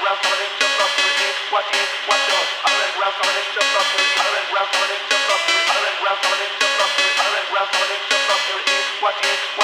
Watch What is